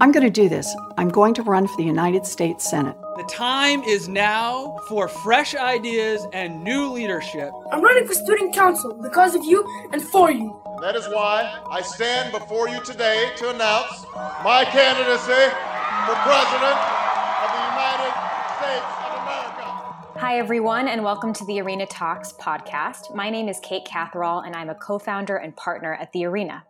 I'm going to do this. I'm going to run for the United States Senate. The time is now for fresh ideas and new leadership. I'm running for student council because of you and for you. That is why I stand before you today to announce my candidacy for President Hi, everyone, and welcome to the Arena Talks podcast. My name is Kate Catherall, and I'm a co founder and partner at The Arena.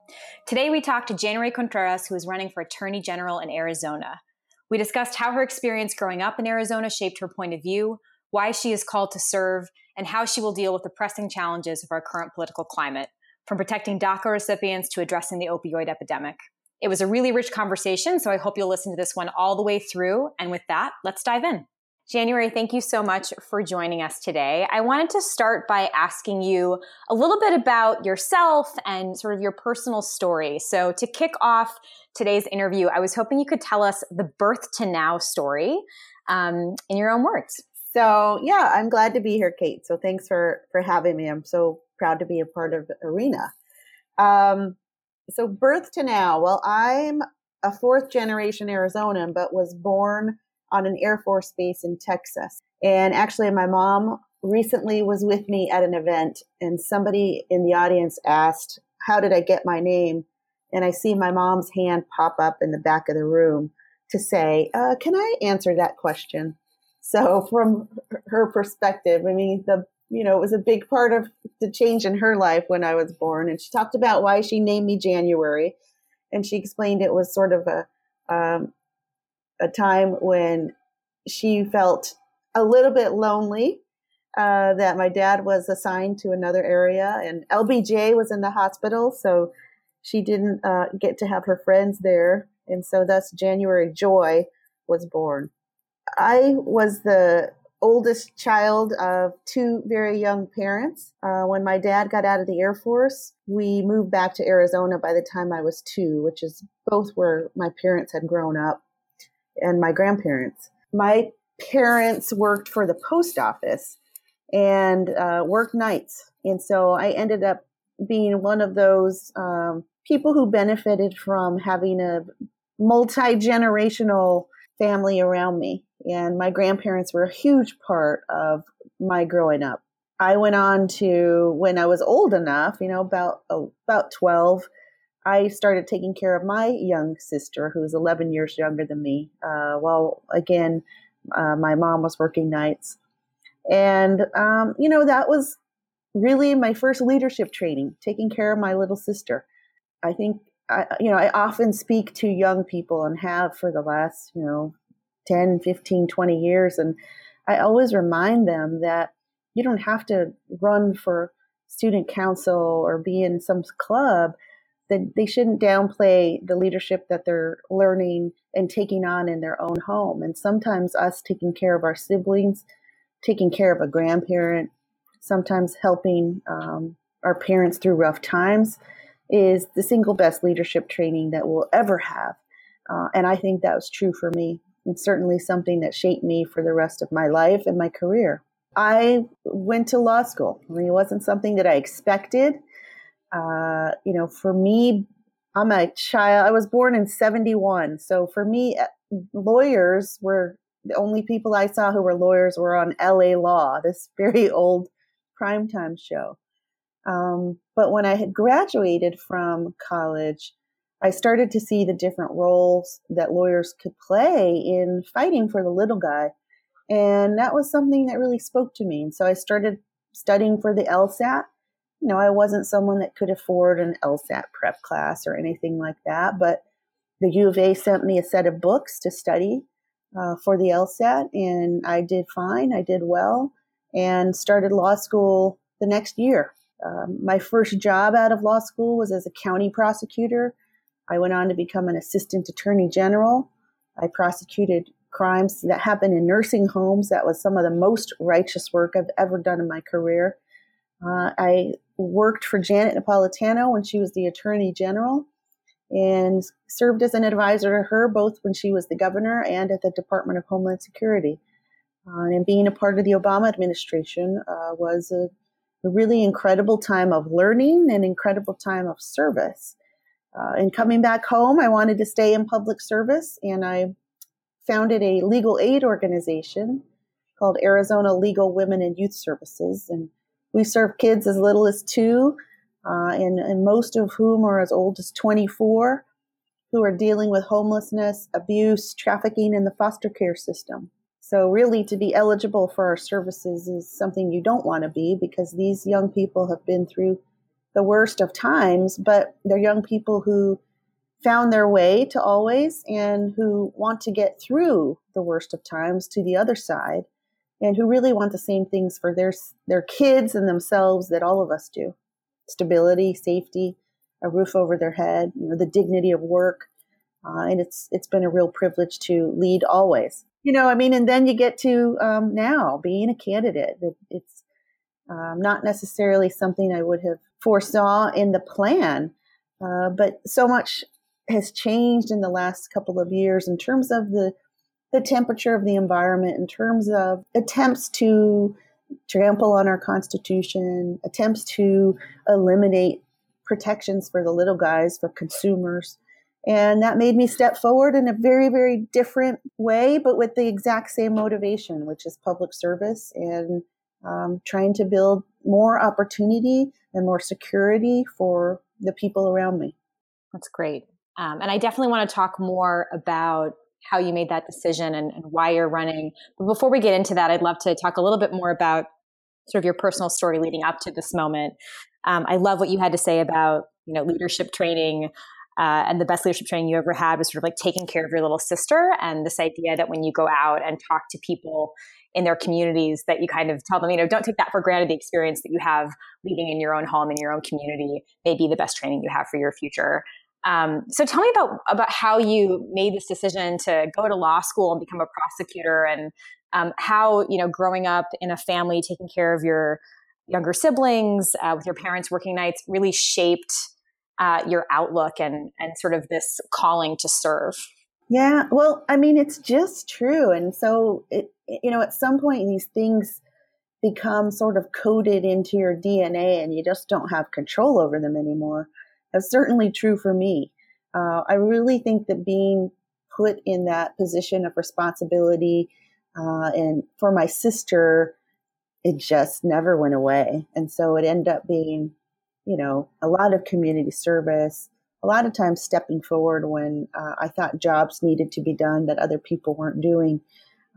Today, we talked to January Contreras, who is running for Attorney General in Arizona. We discussed how her experience growing up in Arizona shaped her point of view, why she is called to serve, and how she will deal with the pressing challenges of our current political climate, from protecting DACA recipients to addressing the opioid epidemic. It was a really rich conversation, so I hope you'll listen to this one all the way through. And with that, let's dive in. January, thank you so much for joining us today. I wanted to start by asking you a little bit about yourself and sort of your personal story. So, to kick off today's interview, I was hoping you could tell us the birth to now story um, in your own words. So, yeah, I'm glad to be here, Kate. So, thanks for for having me. I'm so proud to be a part of Arena. Um, so birth to now. Well, I'm a fourth generation Arizonan, but was born on an Air Force base in Texas. And actually, my mom recently was with me at an event, and somebody in the audience asked, How did I get my name? And I see my mom's hand pop up in the back of the room to say, uh, Can I answer that question? So, from her perspective, I mean, the you know, it was a big part of the change in her life when I was born. And she talked about why she named me January. And she explained it was sort of a, um, a time when she felt a little bit lonely, uh, that my dad was assigned to another area and LBJ was in the hospital. So she didn't uh, get to have her friends there. And so thus January Joy was born. I was the oldest child of two very young parents. Uh, when my dad got out of the Air Force, we moved back to Arizona by the time I was two, which is both where my parents had grown up and my grandparents. My parents worked for the post office and uh, worked nights. And so I ended up being one of those um, people who benefited from having a multi generational family around me and my grandparents were a huge part of my growing up. I went on to when I was old enough, you know, about about 12, I started taking care of my young sister who's 11 years younger than me. Uh, well, again, uh, my mom was working nights. And, um, you know, that was really my first leadership training, taking care of my little sister. I think, I, you know, I often speak to young people and have for the last, you know, 10, 15, 20 years. And I always remind them that you don't have to run for student council or be in some club that they shouldn't downplay the leadership that they're learning and taking on in their own home. And sometimes us taking care of our siblings, taking care of a grandparent, sometimes helping um, our parents through rough times is the single best leadership training that we'll ever have. Uh, and I think that was true for me. It's certainly something that shaped me for the rest of my life and my career. I went to law school. I mean, it wasn't something that I expected. Uh, you know, for me, I'm a child. I was born in 71. So for me, uh, lawyers were the only people I saw who were lawyers were on LA Law, this very old primetime show. Um, but when I had graduated from college, I started to see the different roles that lawyers could play in fighting for the little guy. And that was something that really spoke to me. And so I started studying for the LSAT. You know, I wasn't someone that could afford an LSAT prep class or anything like that, but the U of A sent me a set of books to study uh, for the LSAT, and I did fine. I did well and started law school the next year. Um, my first job out of law school was as a county prosecutor I went on to become an assistant attorney general. I prosecuted crimes that happened in nursing homes. That was some of the most righteous work I've ever done in my career. Uh, I worked for Janet Napolitano when she was the attorney general and served as an advisor to her both when she was the governor and at the Department of Homeland Security. Uh, and being a part of the Obama administration uh, was a, a really incredible time of learning and incredible time of service. Uh, and coming back home, I wanted to stay in public service, and I founded a legal aid organization called Arizona Legal Women and Youth Services. And we serve kids as little as two, uh, and, and most of whom are as old as 24, who are dealing with homelessness, abuse, trafficking in the foster care system. So, really, to be eligible for our services is something you don't want to be because these young people have been through the worst of times, but they're young people who found their way to always and who want to get through the worst of times to the other side and who really want the same things for their their kids and themselves that all of us do. Stability safety a roof over their head you know the dignity of work uh, and it's it's been a real privilege to lead always. You know i mean and then you get to um, now being a candidate. It, it's um, not necessarily something i would have foresaw in the plan uh, but so much has changed in the last couple of years in terms of the the temperature of the environment in terms of attempts to trample on our constitution, attempts to eliminate protections for the little guys, for consumers. And that made me step forward in a very, very different way, but with the exact same motivation, which is public service and um, trying to build more opportunity and more security for the people around me. That's great. Um, and I definitely want to talk more about how you made that decision and, and, why you're running. But before we get into that, I'd love to talk a little bit more about sort of your personal story leading up to this moment. Um, I love what you had to say about you know leadership training. Uh, and the best leadership training you ever had was sort of like taking care of your little sister and this idea that when you go out and talk to people in their communities that you kind of tell them you know don't take that for granted the experience that you have leading in your own home in your own community may be the best training you have for your future um, so tell me about about how you made this decision to go to law school and become a prosecutor, and um, how you know growing up in a family taking care of your younger siblings uh, with your parents working nights really shaped uh, your outlook and and sort of this calling to serve. Yeah, well, I mean, it's just true, and so it you know at some point these things become sort of coded into your DNA, and you just don't have control over them anymore. That's certainly true for me. Uh, I really think that being put in that position of responsibility uh, and for my sister, it just never went away. And so it ended up being, you know, a lot of community service, a lot of times stepping forward when uh, I thought jobs needed to be done that other people weren't doing,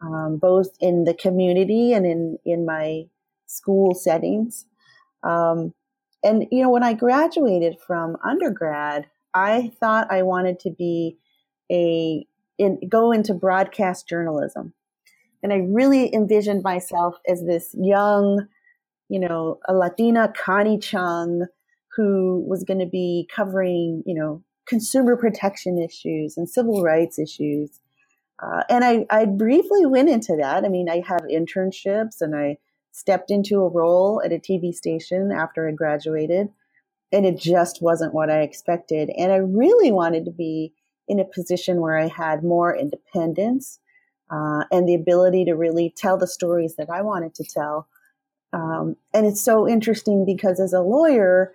um, both in the community and in, in my school settings. Um, and, you know, when I graduated from undergrad, I thought I wanted to be a, in, go into broadcast journalism. And I really envisioned myself as this young, you know, a Latina Connie Chung who was going to be covering, you know, consumer protection issues and civil rights issues. Uh, and I, I briefly went into that. I mean, I had internships and I stepped into a role at a TV station after I graduated, and it just wasn't what I expected. And I really wanted to be in a position where I had more independence uh, and the ability to really tell the stories that I wanted to tell. Um, and it's so interesting because as a lawyer,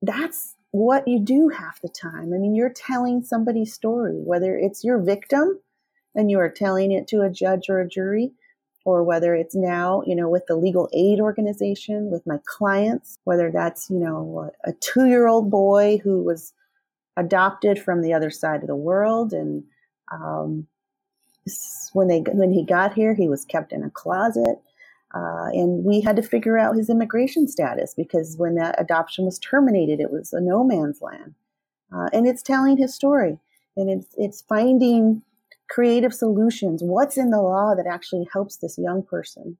that's what you do half the time. I mean, you're telling somebody's story, whether it's your victim and you are telling it to a judge or a jury, or whether it's now, you know, with the legal aid organization, with my clients, whether that's, you know, a two year old boy who was adopted from the other side of the world. And um, when, they, when he got here, he was kept in a closet. Uh, and we had to figure out his immigration status because when that adoption was terminated, it was a no man's land. Uh, and it's telling his story and it's, it's finding creative solutions. What's in the law that actually helps this young person?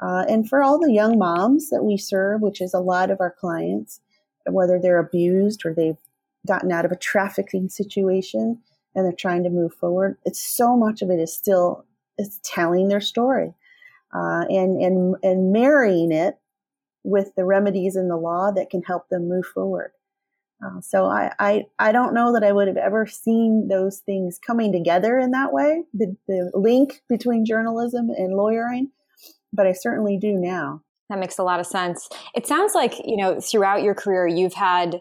Uh, and for all the young moms that we serve, which is a lot of our clients, whether they're abused or they've gotten out of a trafficking situation and they're trying to move forward, it's so much of it is still it's telling their story uh, and and and marrying it with the remedies in the law that can help them move forward. Uh, so I, I, I don't know that I would have ever seen those things coming together in that way, the, the link between journalism and lawyering, but I certainly do now. That makes a lot of sense. It sounds like, you know, throughout your career, you've had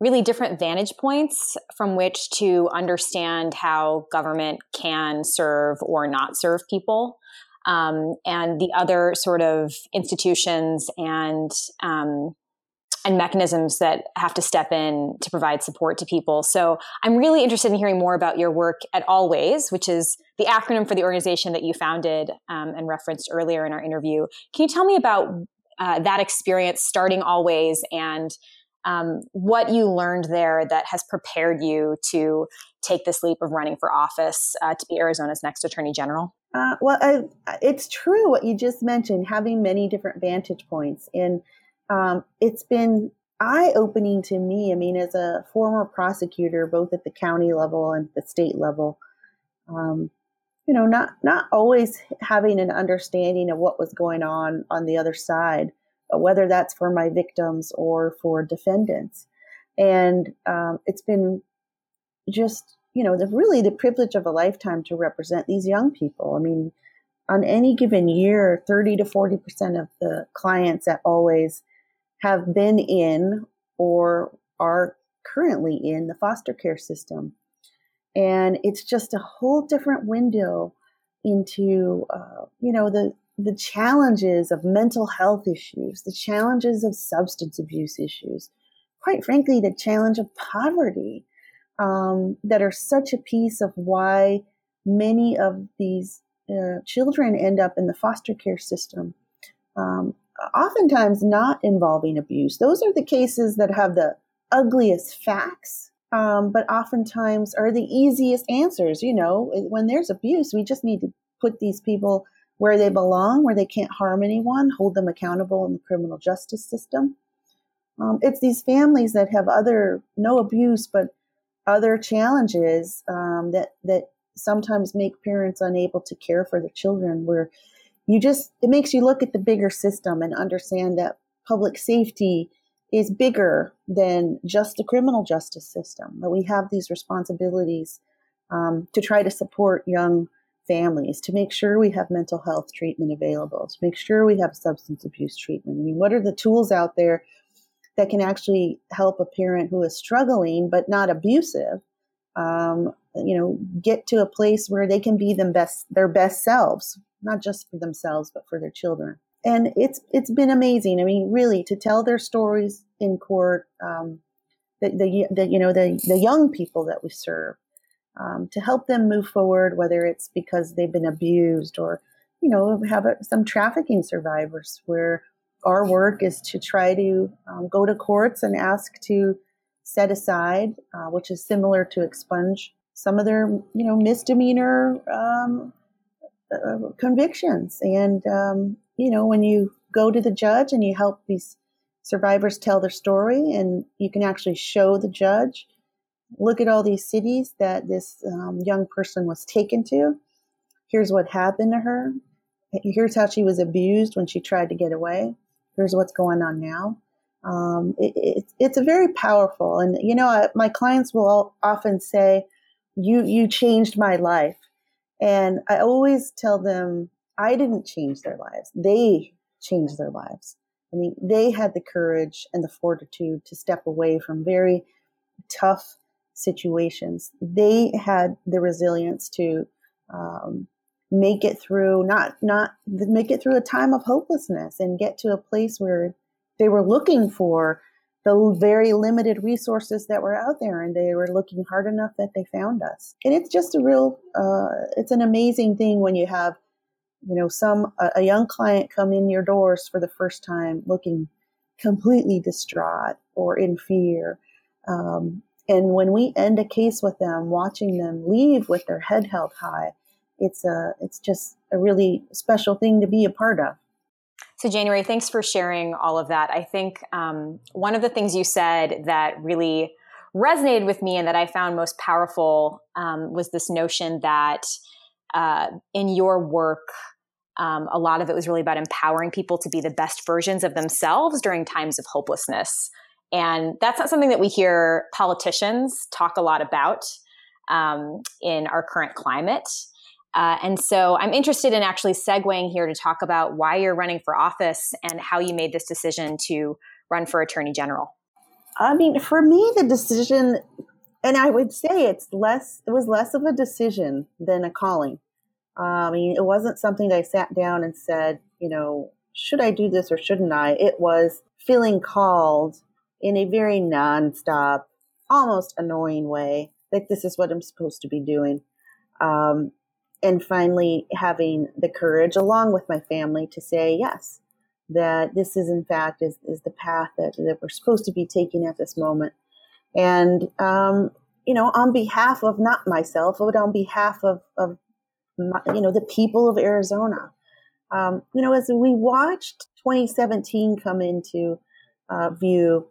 really different vantage points from which to understand how government can serve or not serve people. Um, and the other sort of institutions and um, and mechanisms that have to step in to provide support to people. So I'm really interested in hearing more about your work at Always, which is the acronym for the organization that you founded um, and referenced earlier in our interview. Can you tell me about uh, that experience starting Always and um, what you learned there that has prepared you to take this leap of running for office uh, to be Arizona's next Attorney General? Uh, well, I, it's true what you just mentioned, having many different vantage points. And um, it's been eye opening to me. I mean, as a former prosecutor, both at the county level and the state level, um, you know, not not always having an understanding of what was going on on the other side, whether that's for my victims or for defendants. And um, it's been just, you know, the really the privilege of a lifetime to represent these young people. I mean, on any given year, 30 to 40 percent of the clients at Always have been in or are currently in the foster care system. And it's just a whole different window into, uh, you know, the, the challenges of mental health issues, the challenges of substance abuse issues, quite frankly, the challenge of poverty um, that are such a piece of why many of these uh, children end up in the foster care system. Um, oftentimes not involving abuse. Those are the cases that have the ugliest facts, um, but oftentimes are the easiest answers. You know, when there's abuse, we just need to put these people where they belong, where they can't harm anyone, hold them accountable in the criminal justice system. Um, it's these families that have other no abuse, but other challenges um, that that sometimes make parents unable to care for their children. Where you just it makes you look at the bigger system and understand that public safety is bigger than just the criminal justice system. That we have these responsibilities um, to try to support young families to make sure we have mental health treatment available to make sure we have substance abuse treatment. I mean what are the tools out there that can actually help a parent who is struggling but not abusive um, you know get to a place where they can be them best their best selves not just for themselves but for their children. And it's it's been amazing. I mean, really, to tell their stories in court, um, the, the, the you know the the young people that we serve, um, to help them move forward, whether it's because they've been abused or you know have a, some trafficking survivors where our work is to try to um, go to courts and ask to set aside, uh, which is similar to expunge some of their you know misdemeanor um, uh, convictions. And, um, you know, when you go to the judge and you help these survivors tell their story, and you can actually show the judge, look at all these cities that this um, young person was taken to. Here's what happened to her. Here's how she was abused when she tried to get away. Here's what's going on now. Um, it, it, it's a very powerful, and you know, I, my clients will often say, "You you changed my life." And I always tell them, I didn't change their lives. They changed their lives. I mean, they had the courage and the fortitude to step away from very tough situations. They had the resilience to um, make it through, not not make it through a time of hopelessness and get to a place where they were looking for the very limited resources that were out there and they were looking hard enough that they found us. And it's just a real uh, it's an amazing thing when you have you know some a, a, young client come in your doors for the first time looking completely distraught or in fear. Um, and when we end a case with them watching them leave with their head held high it's a it's just a really special thing to be a part of so, January, thanks for sharing all of that. I think um, one of the things you said that really resonated with me and that I found most powerful um, was this notion that uh, in your work, um, a lot of it was really about empowering people to be the best versions of themselves during times of hopelessness. And that's not something that we hear politicians talk a lot about um, in our current climate. Uh, and so I'm interested in actually segueing here to talk about why you're running for office and how you made this decision to run for attorney general. I mean, for me, the decision, and I would say it's less, it was less of a decision than a calling. I mean, it wasn't something that I sat down and said, you know, should I do this or shouldn't I? It was feeling called in a very nonstop, almost annoying way that this is what I'm supposed to be doing. Um, and finally having the courage along with my family to say yes that this is in fact is, is the path that, that we're supposed to be taking at this moment. And um, you know on behalf of not myself but on behalf of, of my, you know the people of arizona. Um, you know as we watched 2017 come into uh, view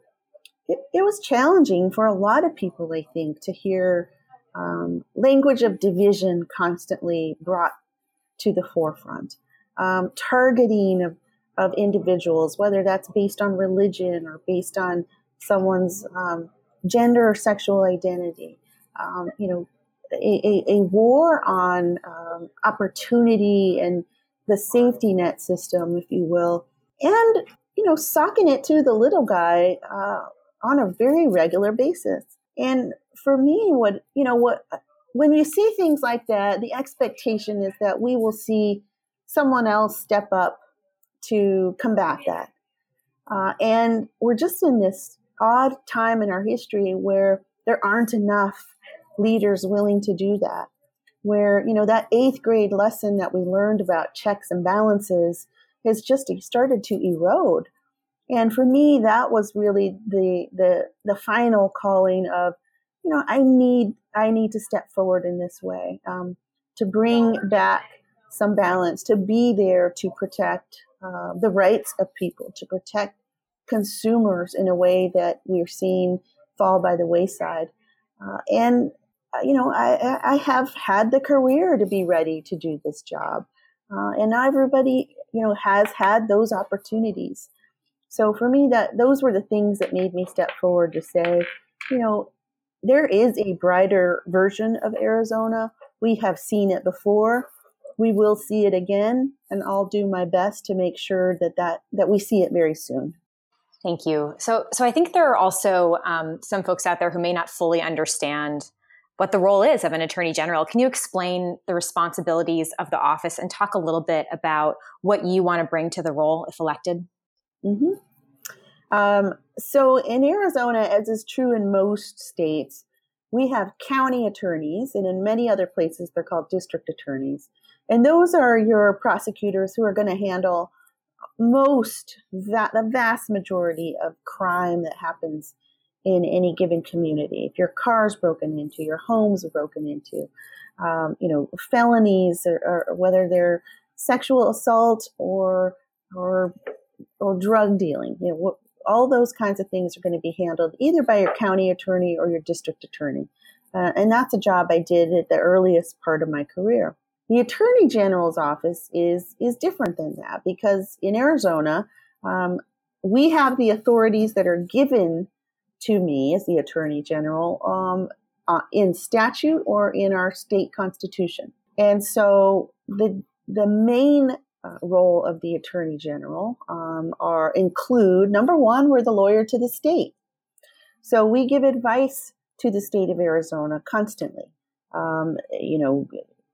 it, it was challenging for a lot of people i think to hear um, language of division constantly brought to the forefront, um, targeting of, of individuals, whether that's based on religion or based on someone's um, gender or sexual identity. Um, you know, a, a, a war on um, opportunity and the safety net system, if you will, and you know, socking it to the little guy uh, on a very regular basis. And for me, what, you know, what, when you see things like that, the expectation is that we will see someone else step up to combat that. Uh, and we're just in this odd time in our history where there aren't enough leaders willing to do that. Where, you know, that eighth grade lesson that we learned about checks and balances has just started to erode. And for me, that was really the, the, the final calling of you know, I need I need to step forward in this way um, to bring back some balance, to be there to protect uh, the rights of people, to protect consumers in a way that we're seeing fall by the wayside. Uh, and uh, you know, I, I have had the career to be ready to do this job, uh, and not everybody, you know, has had those opportunities. So for me, that those were the things that made me step forward to say, you know, there is a brighter version of Arizona. We have seen it before. We will see it again, and I'll do my best to make sure that that, that we see it very soon. Thank you. So, so I think there are also um, some folks out there who may not fully understand what the role is of an attorney general. Can you explain the responsibilities of the office and talk a little bit about what you want to bring to the role if elected? Mm-hmm. Um, so in Arizona, as is true in most states, we have county attorneys, and in many other places, they're called district attorneys. And those are your prosecutors who are going to handle most, that, the vast majority of crime that happens in any given community. If your car's broken into, your home's broken into, um, you know, felonies, or, or whether they're sexual assault or or or drug dealing, you know, all those kinds of things are going to be handled either by your county attorney or your district attorney. Uh, and that's a job I did at the earliest part of my career. The attorney general's office is is different than that because in Arizona, um, we have the authorities that are given to me as the attorney general um, uh, in statute or in our state constitution. And so the the main uh, role of the attorney general um, are include number one, we're the lawyer to the state, so we give advice to the state of Arizona constantly. Um, you know,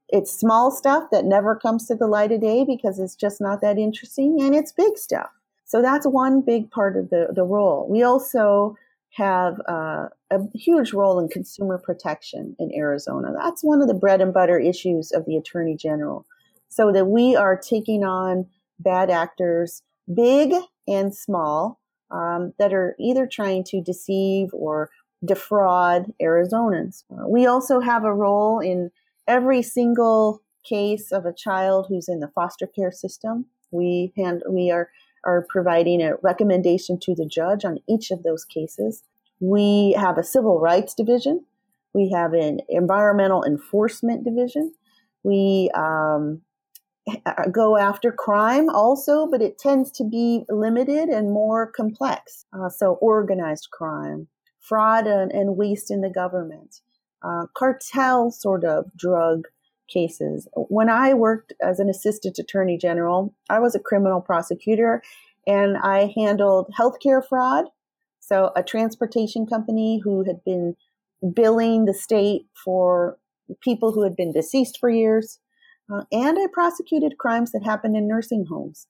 it's small stuff that never comes to the light of day because it's just not that interesting, and it's big stuff. So that's one big part of the the role. We also have uh, a huge role in consumer protection in Arizona. That's one of the bread and butter issues of the attorney general so that we are taking on bad actors, big and small, um, that are either trying to deceive or defraud Arizonans. Uh, we also have a role in every single case of a child who's in the foster care system. We hand, we are are providing a recommendation to the judge on each of those cases. We have a civil rights division. We have an environmental enforcement division. We um, go after crime also, but it tends to be limited and more complex. Uh, so, organized crime, fraud and, and, waste in the government, uh, cartel sort of drug cases. When I worked as an assistant attorney general, I was a criminal prosecutor and I handled healthcare fraud, So, a transportation company who had been billing the state for people who had been deceased for years, uh, and I prosecuted crimes that happened in nursing homes.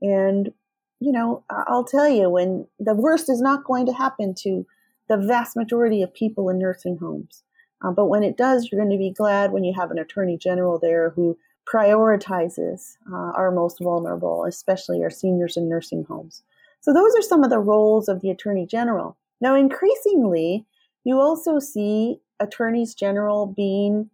And, you know, I'll tell you, when the worst is not going to happen to the vast majority of people in nursing homes. Uh, but when it does, you're going to be glad when you have an attorney general there who prioritizes uh, our most vulnerable, especially our seniors in nursing homes. So, those are some of the roles of the attorney general. Now, increasingly, you also see attorneys general being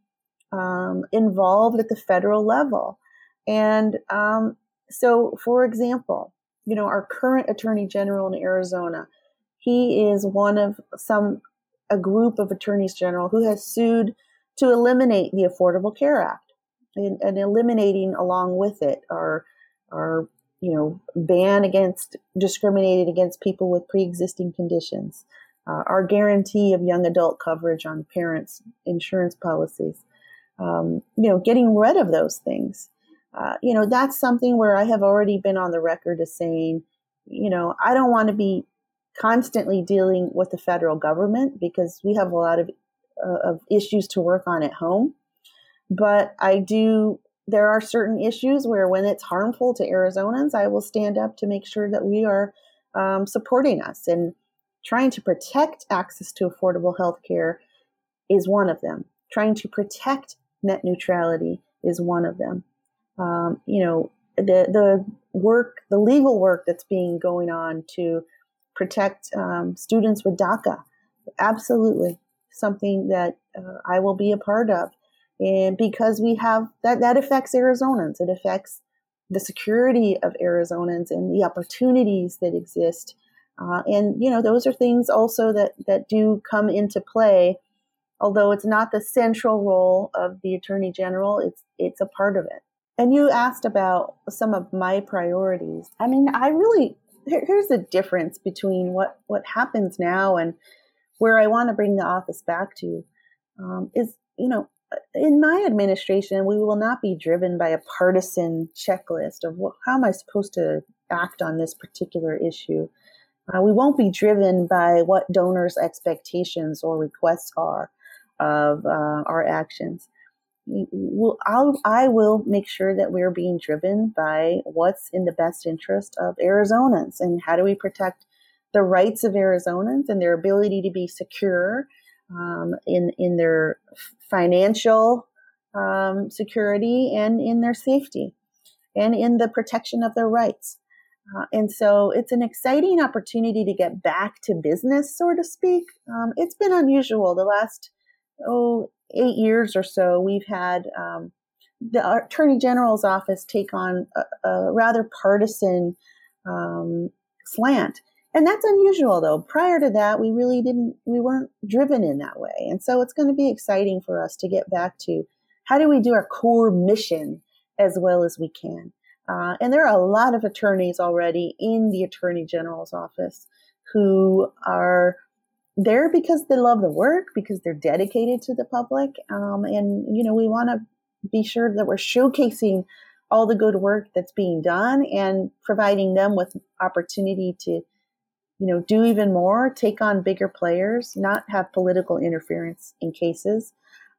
um, involved at the federal level. And um, so, for example, you know, our current attorney general in Arizona, he is one of some a group of attorneys general who has sued to eliminate the Affordable Care Act and, and eliminating along with it our our you know ban against discriminating against people with pre-existing conditions uh, our guarantee of young adult coverage on parents insurance policies um, you know getting rid of those things uh, you know that's something where i have already been on the record as saying you know i don't want to be constantly dealing with the federal government because we have a lot of, uh, of issues to work on at home. But I do, there are certain issues where when it's harmful to Arizonans, I will stand up to make sure that we are um, supporting us and trying to protect access to affordable health care is one of them. Trying to protect net neutrality is one of them. Um, you know, the the work, the legal work that's being going on to protect um, students with DACA. Absolutely, something that uh, I will be a part of, and because we have that, that affects Arizonans. It affects the security of Arizonans and the opportunities that exist. Uh, and you know, those are things also that that do come into play. Although it's not the central role of the attorney general, it's it's a part of it. And you asked about some of my priorities. I mean, I really here's the difference between what what happens now and where I want to bring the office back to um, is you know in my administration we will not be driven by a partisan checklist of what, how am I supposed to act on this particular issue. Uh, we won't be driven by what donors' expectations or requests are of uh, our actions will I'll, I will make sure that we're being driven by what's in the best interest of Arizonans and how do we protect the rights of Arizonans and their ability to be secure um, in in their financial um, security and in their safety and in the protection of their rights. Uh, and so it's an exciting opportunity to get back to business, so to speak. Um, it's been unusual the last oh eight years or so, we've had um, the Attorney General's office take on a, a rather partisan um, slant. And that's unusual, though. Prior to that, we really didn't, we weren't driven in that way. And so it's going to be exciting for us to get back to how do we do our core mission as well as we can. Uh, and there are a lot of attorneys already in the Attorney General's office who are there because they love the work, because they're dedicated to the public. Um, and, you know, we want to be sure that we're showcasing all the good work that's being done and providing them with opportunity to, you know, do even more, take on bigger players, not have political interference in cases.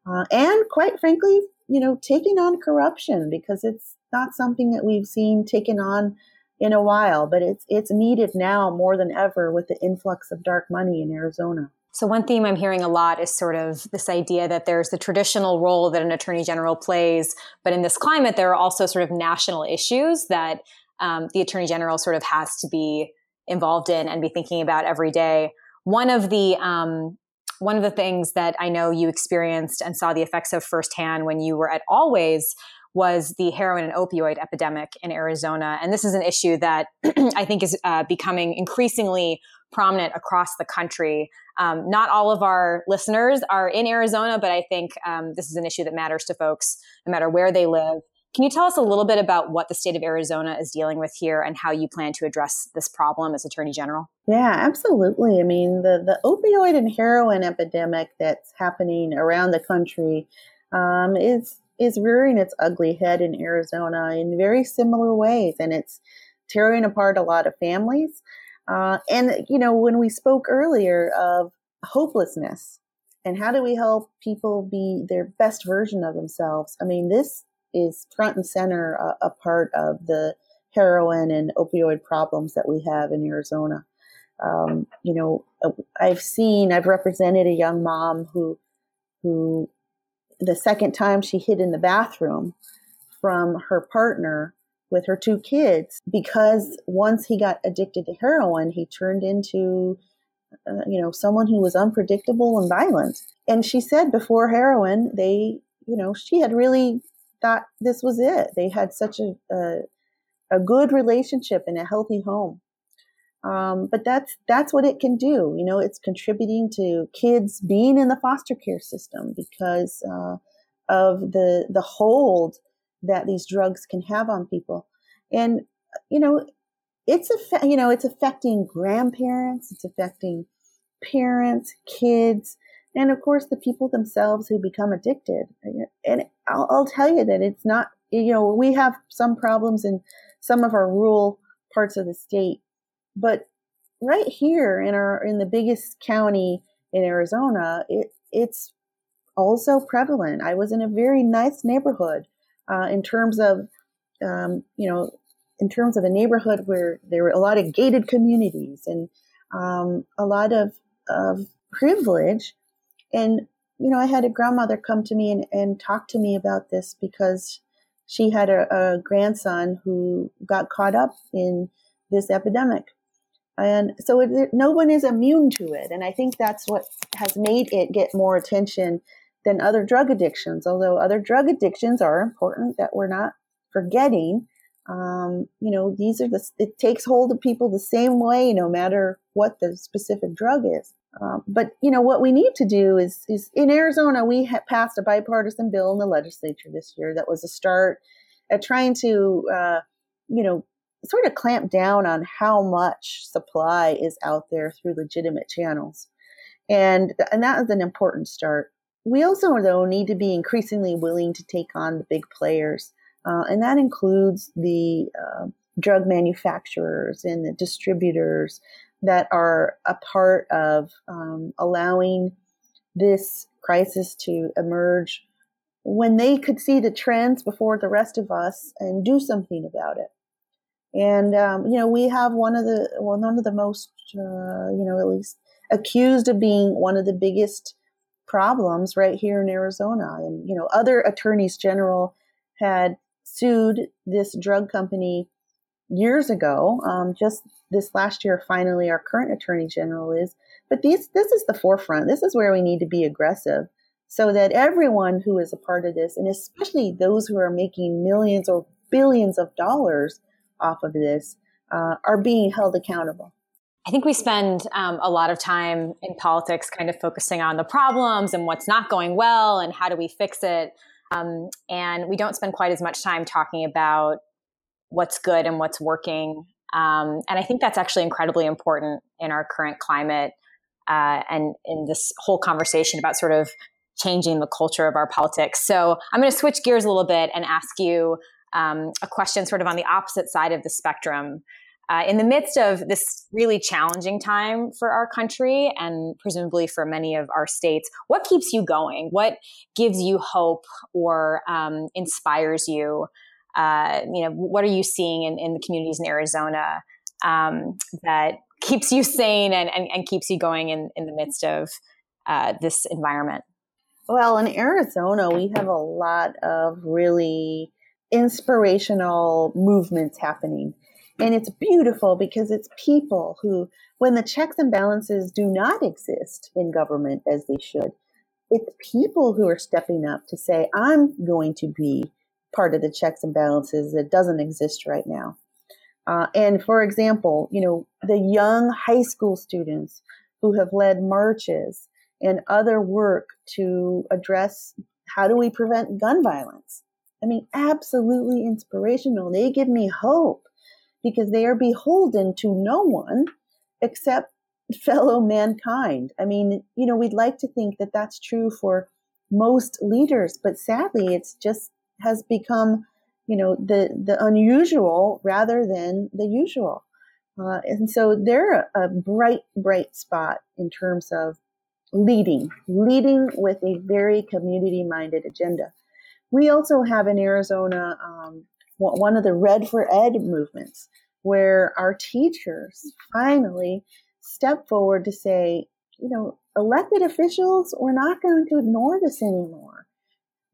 Uh, and quite frankly, you know, taking on corruption because it's not something that we've seen taken on in a while, but it's it's needed now more than ever with the influx of dark money in Arizona. So one theme I'm hearing a lot is sort of this idea that there's the traditional role that an attorney general plays, but in this climate, there are also sort of national issues that um, the attorney general sort of has to be involved in and be thinking about every day. One of the um, one of the things that I know you experienced and saw the effects of firsthand when you were at Always was the heroin and opioid epidemic in Arizona. And this is an issue that I think is uh, becoming increasingly prominent across the country. Um, not all of our listeners are in Arizona, but I think um, this is an issue that matters to folks no matter where they live. Can you tell us a little bit about what the state of Arizona is dealing with here and how you plan to address this problem as Attorney General? Yeah, absolutely. I mean, the, the opioid and heroin epidemic that's happening around the country um, is is rearing its ugly head in Arizona in very similar ways, and it's tearing apart a lot of families. Uh, and, you know, when we spoke earlier of hopelessness and how do we help people be their best version of themselves, I mean, this is front and center a, a part of the heroin and opioid problems that we have in Arizona. Um, you know, uh, I've seen, I've represented a young mom who, who the second time she hid in the bathroom from her partner with her two kids because once he got addicted to heroin, he turned into, uh, you know, someone who was unpredictable and violent. And she said before heroin, they, you know, she had really thought this was it. They had such a, a, a good relationship in a healthy home. Um, but that's that's what it can do. You know, it's contributing to kids being in the foster care system because uh, of the the hold that these drugs can have on people. And, you know, it's, a, you know, it's affecting grandparents, it's affecting parents, kids, and of course the people themselves who become addicted. And I'll, I'll tell you that it's not, you know, we have some problems in some of our rural parts of the state, but right here in our, in the biggest county in Arizona, it, it's also prevalent. I was in a very nice neighborhood uh, in terms of, um, you know, in terms of a neighborhood where there were a lot of gated communities and um, a lot of, of privilege. And, you know, I had a grandmother come to me and, and talk to me about this because she had a, a grandson who got caught up in this epidemic. And so it, no one is immune to it. And I think that's what has made it get more attention than other drug addictions, although other drug addictions are important that we're not forgetting. Um, you know, these are the, it takes hold of people the same way, no matter what the specific drug is. Um, but you know what we need to do is is in Arizona we passed a bipartisan bill in the legislature this year that was a start at trying to uh, you know sort of clamp down on how much supply is out there through legitimate channels, and and that is an important start. We also, though, need to be increasingly willing to take on the big players, uh, and that includes the uh, drug manufacturers and the distributors that are a part of um, allowing this crisis to emerge when they could see the trends before the rest of us and do something about it. And um, you know, we have one of the well, one of the most, uh, you know, at least accused of being one of the biggest problems right here in Arizona. And, you know, other attorneys general had sued this drug company years ago. Um, just this last year, finally, our current attorney general is. But these, this is the forefront. This is where we need to be aggressive so that everyone who is a part of this, and especially those who are making millions or billions of dollars off of this, uh, are being held accountable. I think we spend um, a lot of time in politics kind of focusing on the problems and what's not going well and how do we fix it. Um, and we don't spend quite as much time talking about what's good and what's working. Um, and I think that's actually incredibly important in our current climate uh, and in this whole conversation about sort of changing the culture of our politics. So I'm going to switch gears a little bit and ask you um, a question sort of on the opposite side of the spectrum uh, in the midst of this really challenging time for our country and presumably for many of our states, what keeps you going? What gives you hope or um, inspires you? Uh, you know, what are you seeing in, in the communities in Arizona um, that keeps you sane and, and, and, keeps you going in, in the midst of uh, this environment? Well, in Arizona, we have a lot of really inspirational movements happening. And it's beautiful because it's people who, when the checks and balances do not exist in government as they should, it's people who are stepping up to say, I'm going to be part of the checks and balances that doesn't exist right now. Uh, and for example, you know, the young high school students who have led marches and other work to address how do we prevent gun violence. I mean, absolutely inspirational. They give me hope because they are beholden to no one except fellow mankind. I mean, you know, we'd like to think that that's true for most leaders, but sadly, it's just has become, you know, the the unusual rather than the usual. Uh, and so they're a, a bright, bright spot in terms of leading, leading with a very community minded agenda. We also have in Arizona um, one of the Red for Ed movements where our teachers finally step forward to say, you know, elected officials, we're not going to ignore this anymore.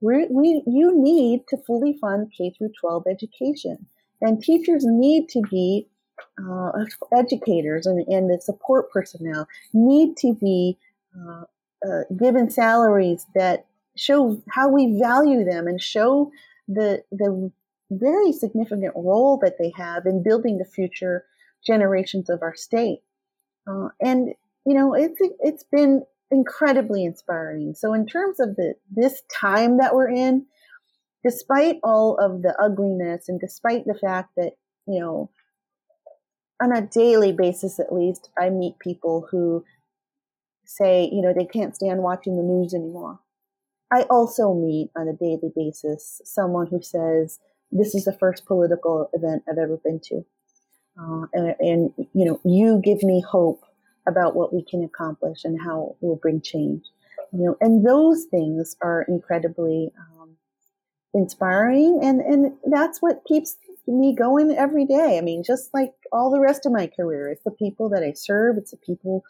we we, you need to fully fund K through 12 education, and teachers need to be uh, educators and, and the support personnel need to be uh, uh, given salaries that show how we value them and show the the very significant role that they have in building the future generations of our state. Uh, and you know, it's it's been incredibly inspiring. So in terms of the this time that we're in, despite all of the ugliness and despite the fact that you know on a daily basis at least i meet people who say you know they can't stand watching the news anymore i also meet on a daily basis someone who says this is the first political event i've ever been to uh, and, and you know you give me hope about what we can accomplish and how we'll bring change. You know, and those things are incredibly um, inspiring, and and that's what keeps me going every day. I mean, just like all the rest of my career, it's the people that I serve. It's the people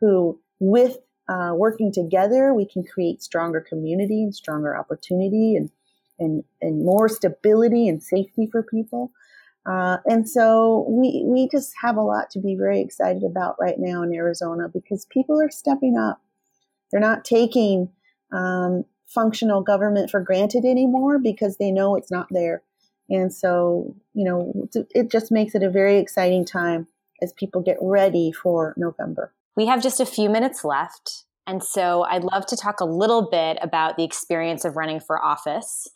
who, with uh, working together, we can create stronger community and stronger opportunity and and and more stability and safety for people. Uh, and so we we just have a lot to be very excited about right now in Arizona because people are stepping up. They're not taking um, functional government for granted anymore because they know it's not there. And so, you know, it just makes it a very exciting time as people get ready for November. We have just a few minutes left. And so I'd love to talk a little bit about the experience of running for office.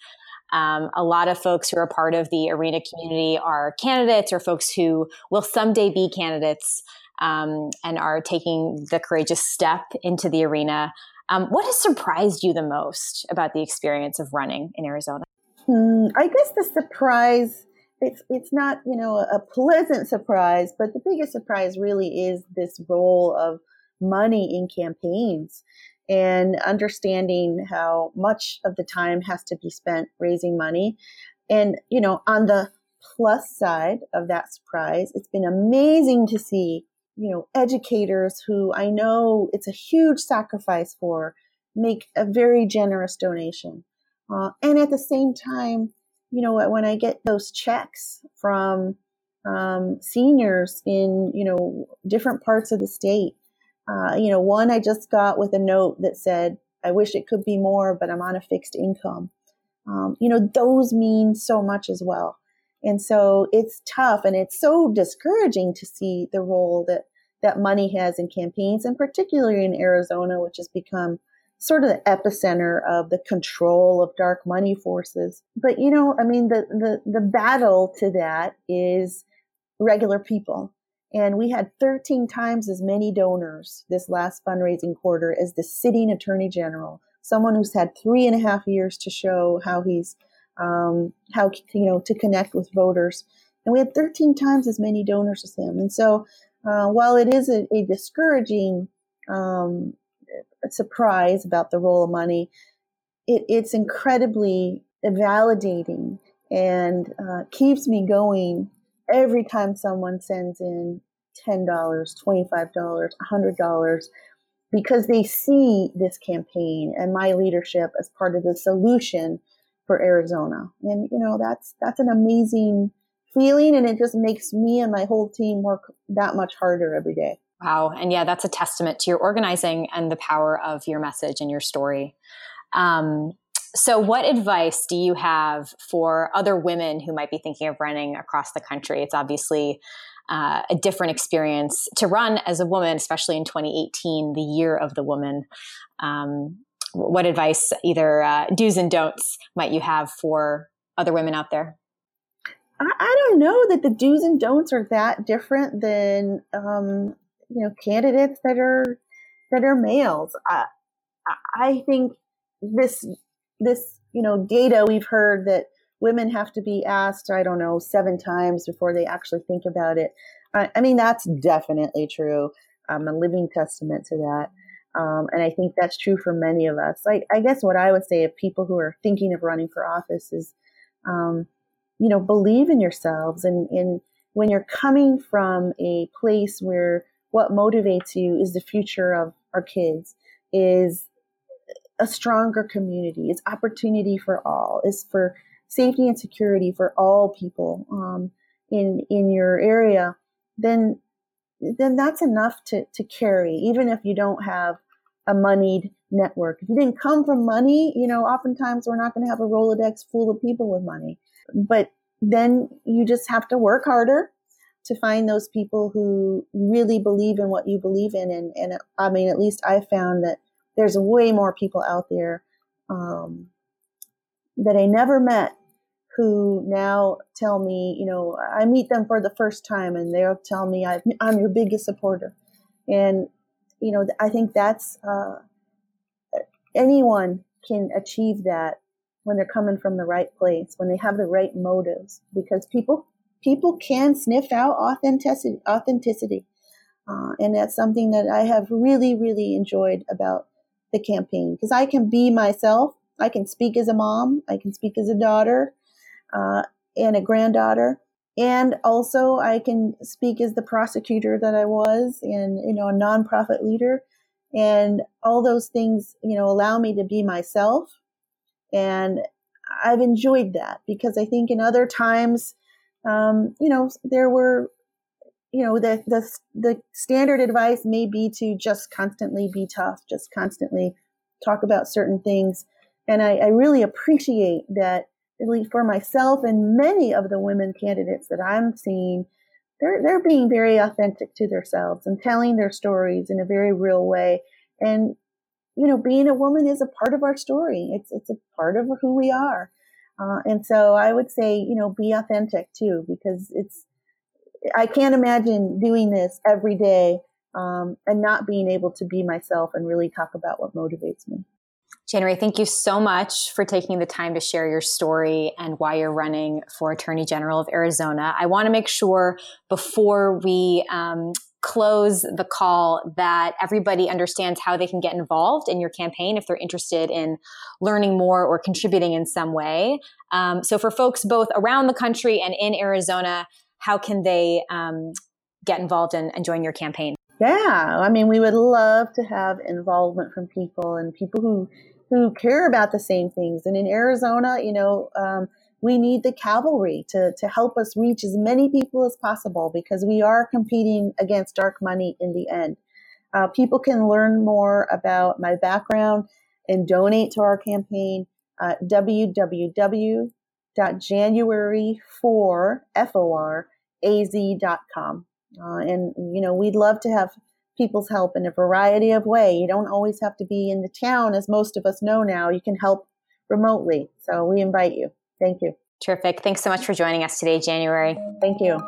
Um, a lot of folks who are part of the arena community are candidates or folks who will someday be candidates um, and are taking the courageous step into the arena. Um, what has surprised you the most about the experience of running in Arizona? Hmm, I guess the surprise it's it's not you know a pleasant surprise, but the biggest surprise really is this role of money in campaigns and understanding how much of the time has to be spent raising money. And, you know, on the plus side of that surprise, it's been amazing to see, you know, educators who I know it's a huge sacrifice for make a very generous donation. Uh, and at the same time, you know, when I get those checks from um, seniors in, you know, different parts of the state, uh, you know, one I just got with a note that said, I wish it could be more, but I'm on a fixed income. Um, you know, those mean so much as well. And so it's tough and it's so discouraging to see the role that, that money has in campaigns, and particularly in Arizona, which has become sort of the epicenter of the control of dark money forces. But you know, I mean, the the, the battle to that is regular people. And we had 13 times as many donors this last fundraising quarter as the sitting attorney general, someone who's had three and a half years to show how he's, um, how, you know, to connect with voters. And we had 13 times as many donors as him. And so, uh, while it is a, a discouraging um, surprise about the role of money, it, it's incredibly validating and uh, keeps me going every time someone sends in $10, $25, $100, because they see this campaign and my leadership as part of the solution for Arizona. And, you know, that's, that's an amazing feeling. And it just makes me and my whole team work that much harder every day. Wow. And yeah, that's a testament to your organizing and the power of your message and your story. Um, so, what advice do you have for other women who might be thinking of running across the country? It's obviously uh, a different experience to run as a woman, especially in 2018, the year of the woman. Um, what advice, either uh, do's and don'ts, might you have for other women out there? I, don't know that the do's and don'ts are that different than um, you know candidates that are that are males. I, I think this this you know data we've heard that women have to be asked i don't know seven times before they actually think about it I, I mean, that's definitely true. I'm a living testament to that. Um, and I think that's true for many of us. I, I, guess what I would say of people who are thinking of running for office is, um, you know, believe in yourselves. And, and when you're coming from a place where what motivates you is the future of our kids, is a stronger community, is opportunity for all, is for safety and security for all people um, in in your area, then then that's enough to, to carry, even if you don't have a moneyed network. If you didn't come from money, you know, oftentimes we're not going to have a Rolodex full of people with money. But then you just have to work harder to find those people who really believe in what you believe in. And, and I mean, at least I found that there's way more people out there um, that I never met who now tell me, you know, I meet them for the first time and they'll tell me i am your biggest supporter. And, you know, I think that's, uh, anyone can achieve that when they're coming from the right place, when they have the right motives, because people, people can sniff out authenticity, authenticity. Uh, and that's something that I have really, really enjoyed about the campaign because I can be myself. I can speak as a mom. I can speak as a daughter uh, and a granddaughter. And also, I can speak as the prosecutor that I was, and you know, a nonprofit leader, and all those things, you know, allow me to be myself. And I've enjoyed that because I think in other times, um, you know, there were, you know, the the the standard advice may be to just constantly be tough, just constantly talk about certain things, and I, I really appreciate that at least for myself and many of the women candidates that I'm seeing, they're they're being very authentic to themselves and telling their stories in a very real way. And you know, being a woman is a part of our story. It's it's a part of who we are. Uh, and so I would say, you know, be authentic too, because it's I can't imagine doing this every day um, and not being able to be myself and really talk about what motivates me. January, thank you so much for taking the time to share your story and why you're running for Attorney General of Arizona. I want to make sure before we um, close the call that everybody understands how they can get involved in your campaign if they're interested in learning more or contributing in some way. Um, so, for folks both around the country and in Arizona, how can they um, get involved and, and join your campaign? Yeah, I mean, we would love to have involvement from people and people who who care about the same things. And in Arizona, you know, um, we need the cavalry to, to help us reach as many people as possible because we are competing against dark money in the end. Uh, people can learn more about my background and donate to our campaign at www.january4for.az.com. Uh, and, you know, we'd love to have people's help in a variety of way. You don't always have to be in the town, as most of us know now. You can help remotely. So we invite you. Thank you. Terrific. Thanks so much for joining us today, January. Thank you.